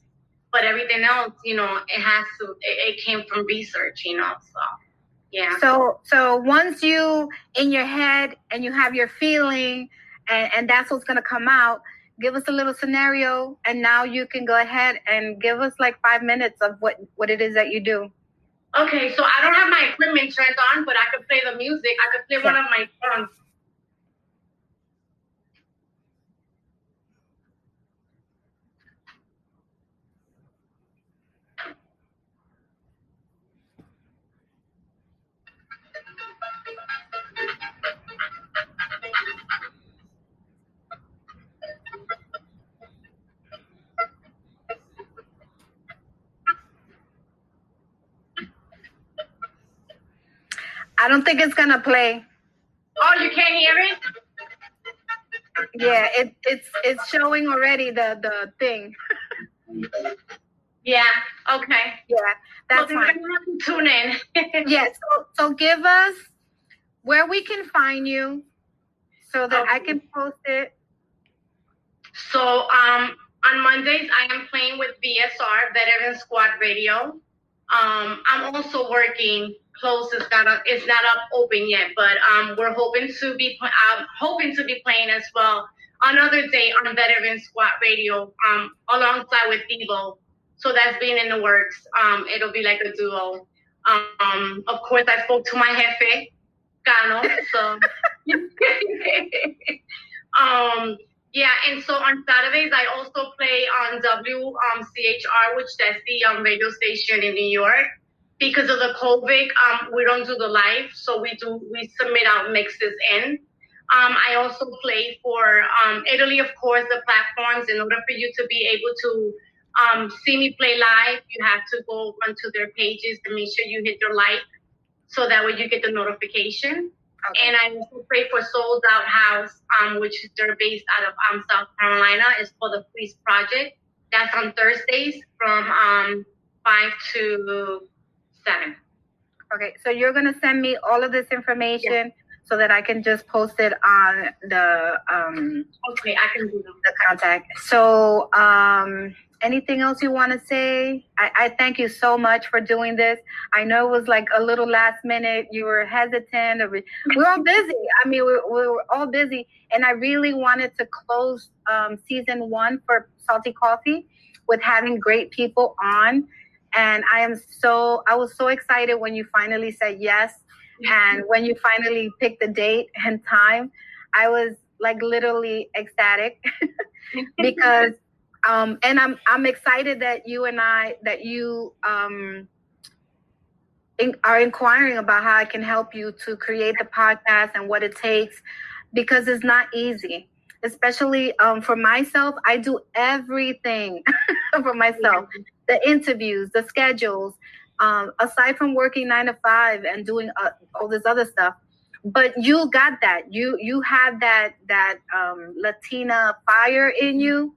but everything else, you know, it has to. It, it came from research, you know. So. Yeah. So so once you in your head and you have your feeling and, and that's what's gonna come out, give us a little scenario and now you can go ahead and give us like five minutes of what what it is that you do. Okay, so I don't have my equipment turned on, but I can play the music. I can play yeah. one of my songs. I don't think it's gonna play. Oh, you can't hear it? Yeah, it, it's it's showing already the the thing. Yeah. Okay. Yeah, that's so fine. Tune in. yes. So, so give us where we can find you, so that I can post it. So um, on Mondays, I am playing with VSR, Veteran Squad Radio. Um, I'm also working close. It's not up, it's not up open yet, but um, we're hoping to be I'm hoping to be playing as well another day on Veteran Squad Radio um, alongside with Devo. So that's being in the works. Um, it'll be like a duo. Um, of course, I spoke to my jefe, Cano. So. um, yeah, and so on Saturdays I also play on WHCR, which that's the um, radio station in New York. Because of the COVID, um, we don't do the live, so we do we submit our mixes in. Um, I also play for um, Italy, of course, the platforms. In order for you to be able to um, see me play live, you have to go onto their pages and make sure you hit their like, so that way you get the notification. Okay. And I also play for Sold Out House, um, which they're based out of um, South Carolina. It's called the Police Project. That's on Thursdays from um, 5 to 7. Okay, so you're gonna send me all of this information so that I can just post it on the um Okay, I can do them. the contact. So um anything else you want to say? I, I thank you so much for doing this. I know it was like a little last minute. You were hesitant. Or we- We're all busy. I mean, we, we were all busy, and I really wanted to close um, season one for Salty Coffee with having great people on. And I am so I was so excited when you finally said yes, and when you finally picked the date and time. I was like literally ecstatic because um and i'm i'm excited that you and i that you um in, are inquiring about how i can help you to create the podcast and what it takes because it's not easy especially um for myself i do everything for myself. The interviews the schedules um aside from working nine to five and doing uh, all this other stuff. But you got that. You you have that that um latina fire in you.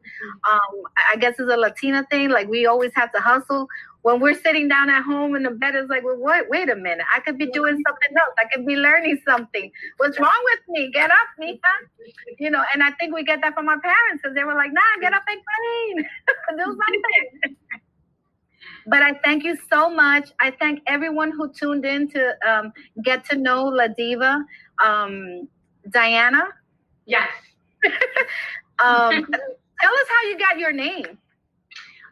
Um i guess it's a latina thing. Like we always have to hustle when we're sitting down at home in the bed it's like well what wait a minute i could be doing something else i could be learning something what's wrong with me get up mija you know and i think we get that from our parents because they were like nah get up and clean do something but I thank you so much. I thank everyone who tuned in to um, get to know La Deeva. Um, Diana, Yes. um, tell us how you got your name.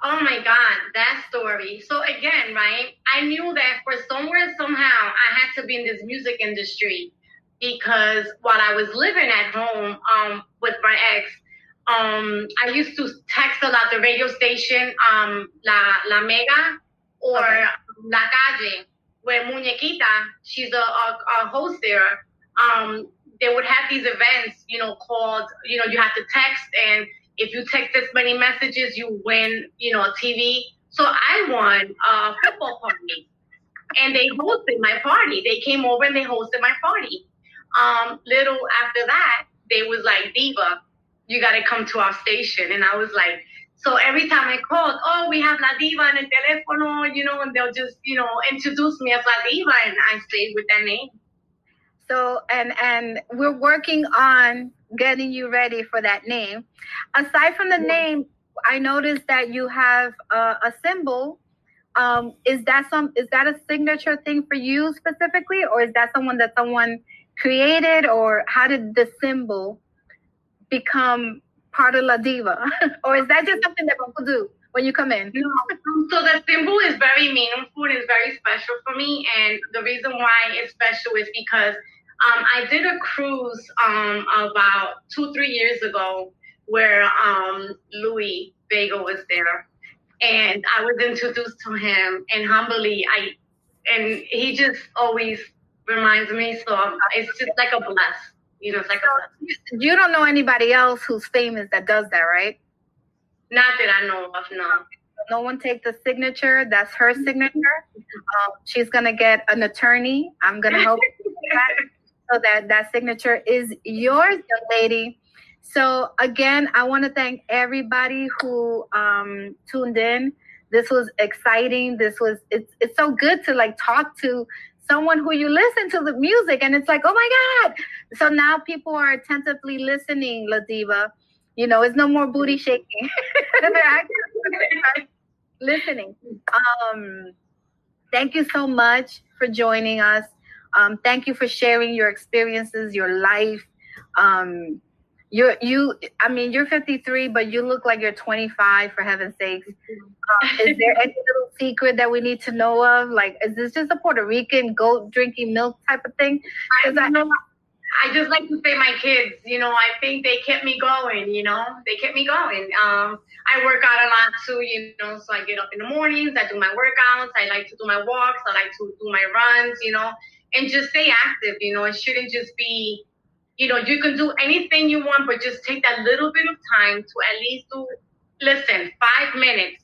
Oh my God, that story. So again, right? I knew that for somewhere, somehow, I had to be in this music industry because while I was living at home um, with my ex, um, I used to text a lot the radio station, um, La La Mega or Okay. La Calle, where Muñequita, she's a, a, a host there. Um, they would have these events, you know, called, you know, you have to text and if you text this many messages, you win, you know, TV. So I won a football party, and they hosted my party. They came over and they hosted my party. Um, little after that, they was like, "Deeva, you got to come to our station," and I was like. So every time I called, oh, we have La Deeva en el teléfono, you know, and they'll just, you know, introduce me as La Deeva, and I stayed with that name. So, and and we're working on getting you ready for that name. Aside from the name, I noticed that you have a, a symbol. Um, is that some? Is that a signature thing for you specifically, or is that someone that someone created, or how did the symbol become part of La Deeva, or is that just something that people do when you come in? No. So the symbol is very meaningful and it's very special for me. And the reason why it's special is because um, I did a cruise um, about two, three years ago where um, Louie Vega was there. And I was introduced to him and humbly I and he just always reminds me so um, it's just like a bless. You know, it's like a bless. You don't know anybody else who's famous that does that, right? Not that I know of, no. no one take the signature. That's her signature. Um, she's gonna get an attorney. I'm gonna help you with that so that that signature is yours, young lady. So again, I want to thank everybody who um, tuned in. This was exciting. This was it's it's so good to like talk to someone who you listen to the music and it's like, oh my God. So now people are attentively listening, La Deeva. You know, it's no more booty shaking. They're actually listening. Um, thank you so much for joining us. Um, thank you for sharing your experiences, your life. Um, you're you. I mean, you're 53, but you look like you're 25. For heaven's sakes, um, is there any little secret that we need to know of? Like, is this just a Puerto Rican goat drinking milk type of thing? I. I just like to say my kids, you know, I think they kept me going, you know, they kept me going. Um, I work out a lot too, you know, so I get up in the mornings, I do my workouts, I like to do my walks, I like to do my runs, you know, and just stay active, you know, it shouldn't just be, you know, you can do anything you want, but just take that little bit of time to at least do, listen, five minutes,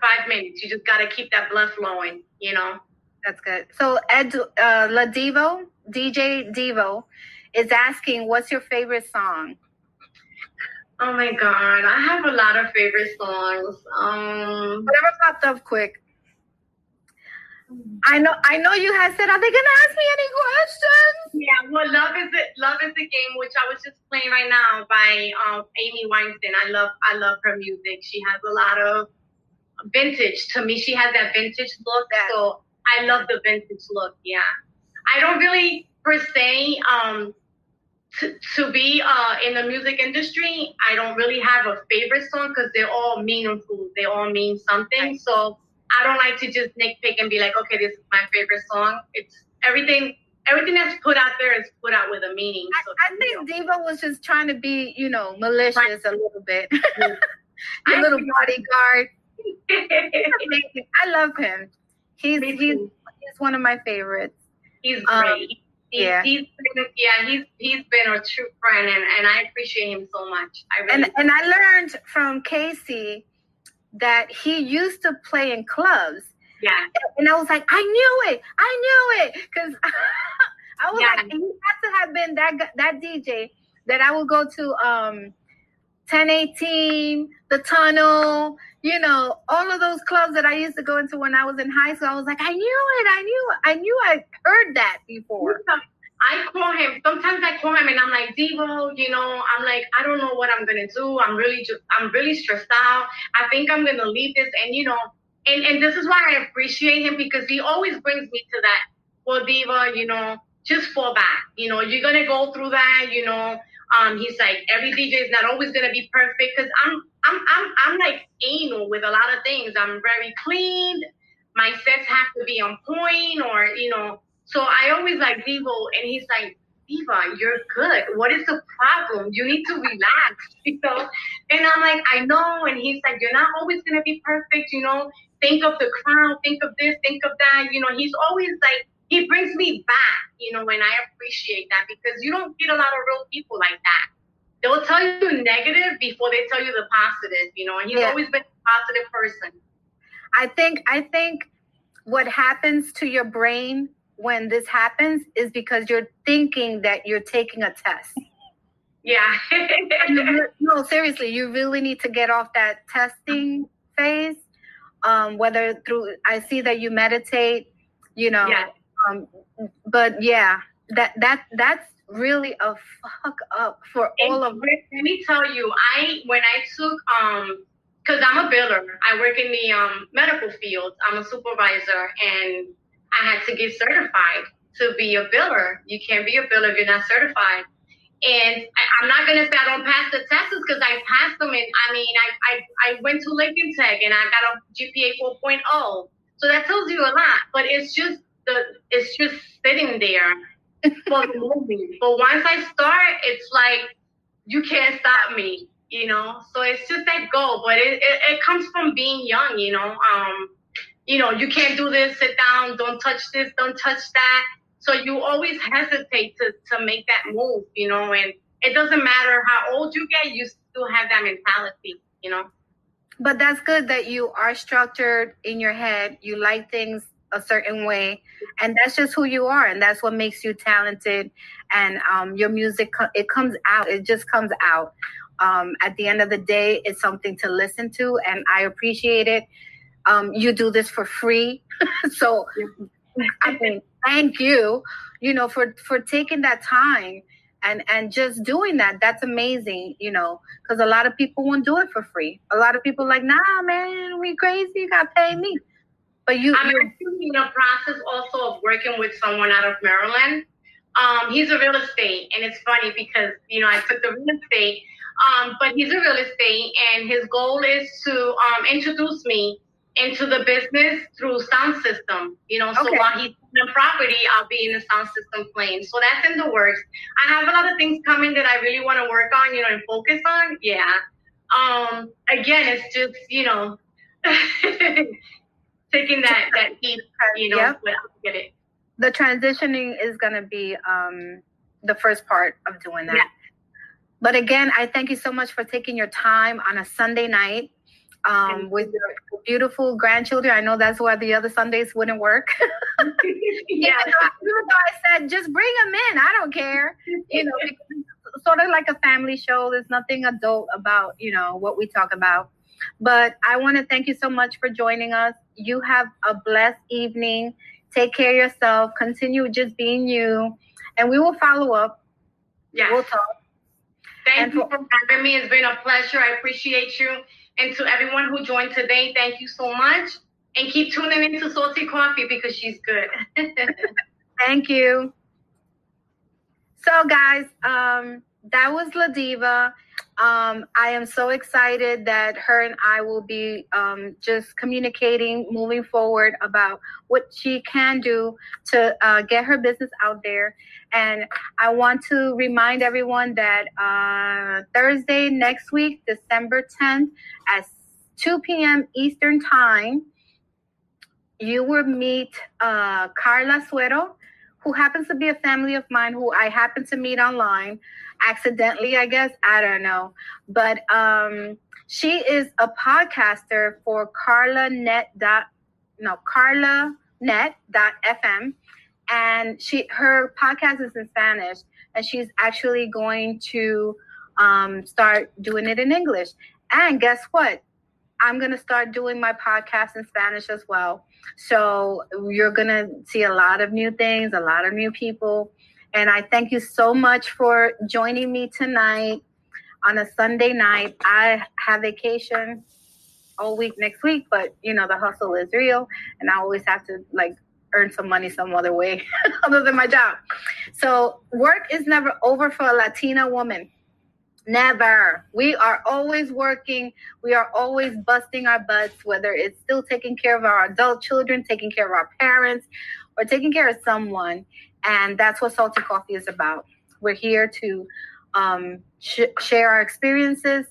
five minutes. You just got to keep that blood flowing, you know. That's good. So Ed uh, La DJ Devo, is asking, "What's your favorite song?" Oh my god, I have a lot of favorite songs. Um, whatever popped up quick. I know, I know you had said, "Are they gonna ask me any questions?" Yeah, well, love is it. Love is the game, which I was just playing right now by um, Amy Weinstein. I love, I love her music. She has a lot of vintage. To me, she has that vintage look. That, so I love the vintage look. Yeah, I don't really per se um to, to be uh, in the music industry. I don't really have a favorite song because they're all meaningful. They all mean something. So I don't like to just nitpick and be like, okay, this is my favorite song. It's everything. Everything that's put out there is put out with a meaning. So, I, I think know. Diva was just trying to be, you know, malicious right. a little bit. Your little bodyguard. I love him. He's he's he's one of my favorites. He's um, great. He's, yeah. He's been, yeah, he's he's been a true friend, and, and I appreciate him so much. I really and do. and I learned from Casey that he used to play in clubs. Yeah. And I was like, I knew it. I knew it because I was yeah. like, he had to have been that that DJ that I would go to um 1018, the tunnel, you know, all of those clubs that I used to go into when I was in high school. I was like, I knew it. I knew I knew I heard that before. I call him. Sometimes I call him and I'm like, Devo, you know, I'm like, I don't know what I'm gonna do. I'm really just, I'm really stressed out. I think I'm gonna leave this, and you know, and and this is why I appreciate him because he always brings me to that. Well, Deeva, you know, just fall back. You know, you're gonna go through that. You know, um, he's like, every DJ is not always gonna be perfect because I'm I'm I'm I'm like anal with a lot of things. I'm very clean. My sets have to be on point, or you know. So I always like Devo, and he's like, Deeva, you're good. What is the problem? You need to relax, you know. And I'm like, I know. And he's like, you're not always gonna be perfect, you know. Think of the crown, think of this, think of that. You know, he's always like, he brings me back, you know, and I appreciate that because you don't get a lot of real people like that they'll tell you negative before they tell you the positive, you know, and he's yeah. always been a positive person. I think I think what happens to your brain when this happens is because you're thinking that you're taking a test. Yeah. no, seriously, you really need to get off that testing phase. Um, whether through I see that you meditate, you know. Yeah. Um, but yeah, that that that's really a fuck up for and all of us. Let me tell you, I when I took um because I'm a biller, I work in the um medical field. I'm a supervisor, and I had to get certified to be a biller. You can't be a biller if you're not certified. And I, am not gonna say I don't pass the tests because I passed them. And I mean, I, I I went to Lincoln Tech and I got a GPA 4.0. So that tells you a lot. But it's just the it's just sitting there for the. But once I start, it's like you can't stop me, you know. So it's just that goal, but it, it, it comes from being young, you know. Um, you know, you can't do this, sit down, don't touch this, don't touch that. So you always hesitate to to make that move, you know, and it doesn't matter how old you get, you still have that mentality, you know. But that's good that you are structured in your head. You like things a certain way and that's just who you are and that's what makes you talented and um, your music it comes out it just comes out um, at the end of the day it's something to listen to and i appreciate it Um, you do this for free. so I mean, thank you, you know, for for taking that time and and just doing that. That's amazing, you know, because a lot of people won't do it for free. A lot of people like, nah, man, we crazy. You got to pay me. But you, I'm in the process also of working with someone out of Maryland. Um, he's a real estate, and it's funny because you know I took the real estate, um, but he's a real estate, and his goal is to um, introduce me into the business through sound system. You know, so okay. while he's in property, I'll be in the sound system playing. So that's in the works. I have a lot of things coming that I really want to work on, you know, and focus on. Yeah. Um, again, it's just, you know, taking that that heat, you know, yep. get it. The transitioning is gonna be um the first part of doing that. Yeah. But again, I thank you so much for taking your time on a Sunday night um, with your beautiful grandchildren. I know that's why the other Sundays wouldn't work. yeah, even though I said just bring them in, I don't care. You know, sort of like a family show. There's nothing adult about you know what we talk about. But I want to thank you so much for joining us. You have a blessed evening. Take care of yourself. Continue just being you, and we will follow up. Yeah, we'll talk. Thank and you for having me. It's been a pleasure. I appreciate you. And to everyone who joined today, thank you so much. And keep tuning into Salty Coffee because she's good. thank you. So, guys, um, that was La Deeva. Um, I am so excited that her and I will be um, just communicating moving forward about what she can do to uh, get her business out there. And I want to remind everyone that uh, Thursday next week, December 10th at 2 p.m. Eastern Time, you will meet uh, Carla Suero, who happens to be a family of mine who I happen to meet online accidentally, I guess. I don't know. But um, she is a podcaster for Carla Net dot no Carla Net dot FM, and she her podcast is in Spanish, and she's actually going to um, start doing it in English. And guess what? I'm going to start doing my podcast in Spanish as well. So you're going to see a lot of new things, a lot of new people. And I thank you so much for joining me tonight on a Sunday night. I have vacation all week next week, but you know, the hustle is real and I always have to like earn some money some other way other than my job. So work is never over for a Latina woman. Never. We are always working. We are always busting our butts, whether it's still taking care of our adult children, taking care of our parents, or taking care of someone. And that's what Salty Coffee is about. We're here to um, sh- share our experiences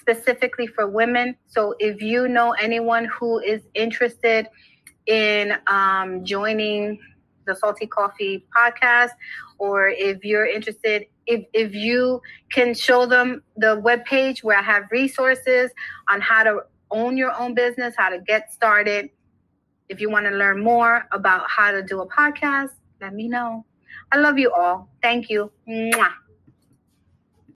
specifically for women. So if you know anyone who is interested in um, joining the Salty Coffee podcast, or if you're interested, if, if you can show them the webpage where I have resources on how to own your own business, how to get started. If you want to learn more about how to do a podcast, let me know. I love you all. Thank you. Mwah.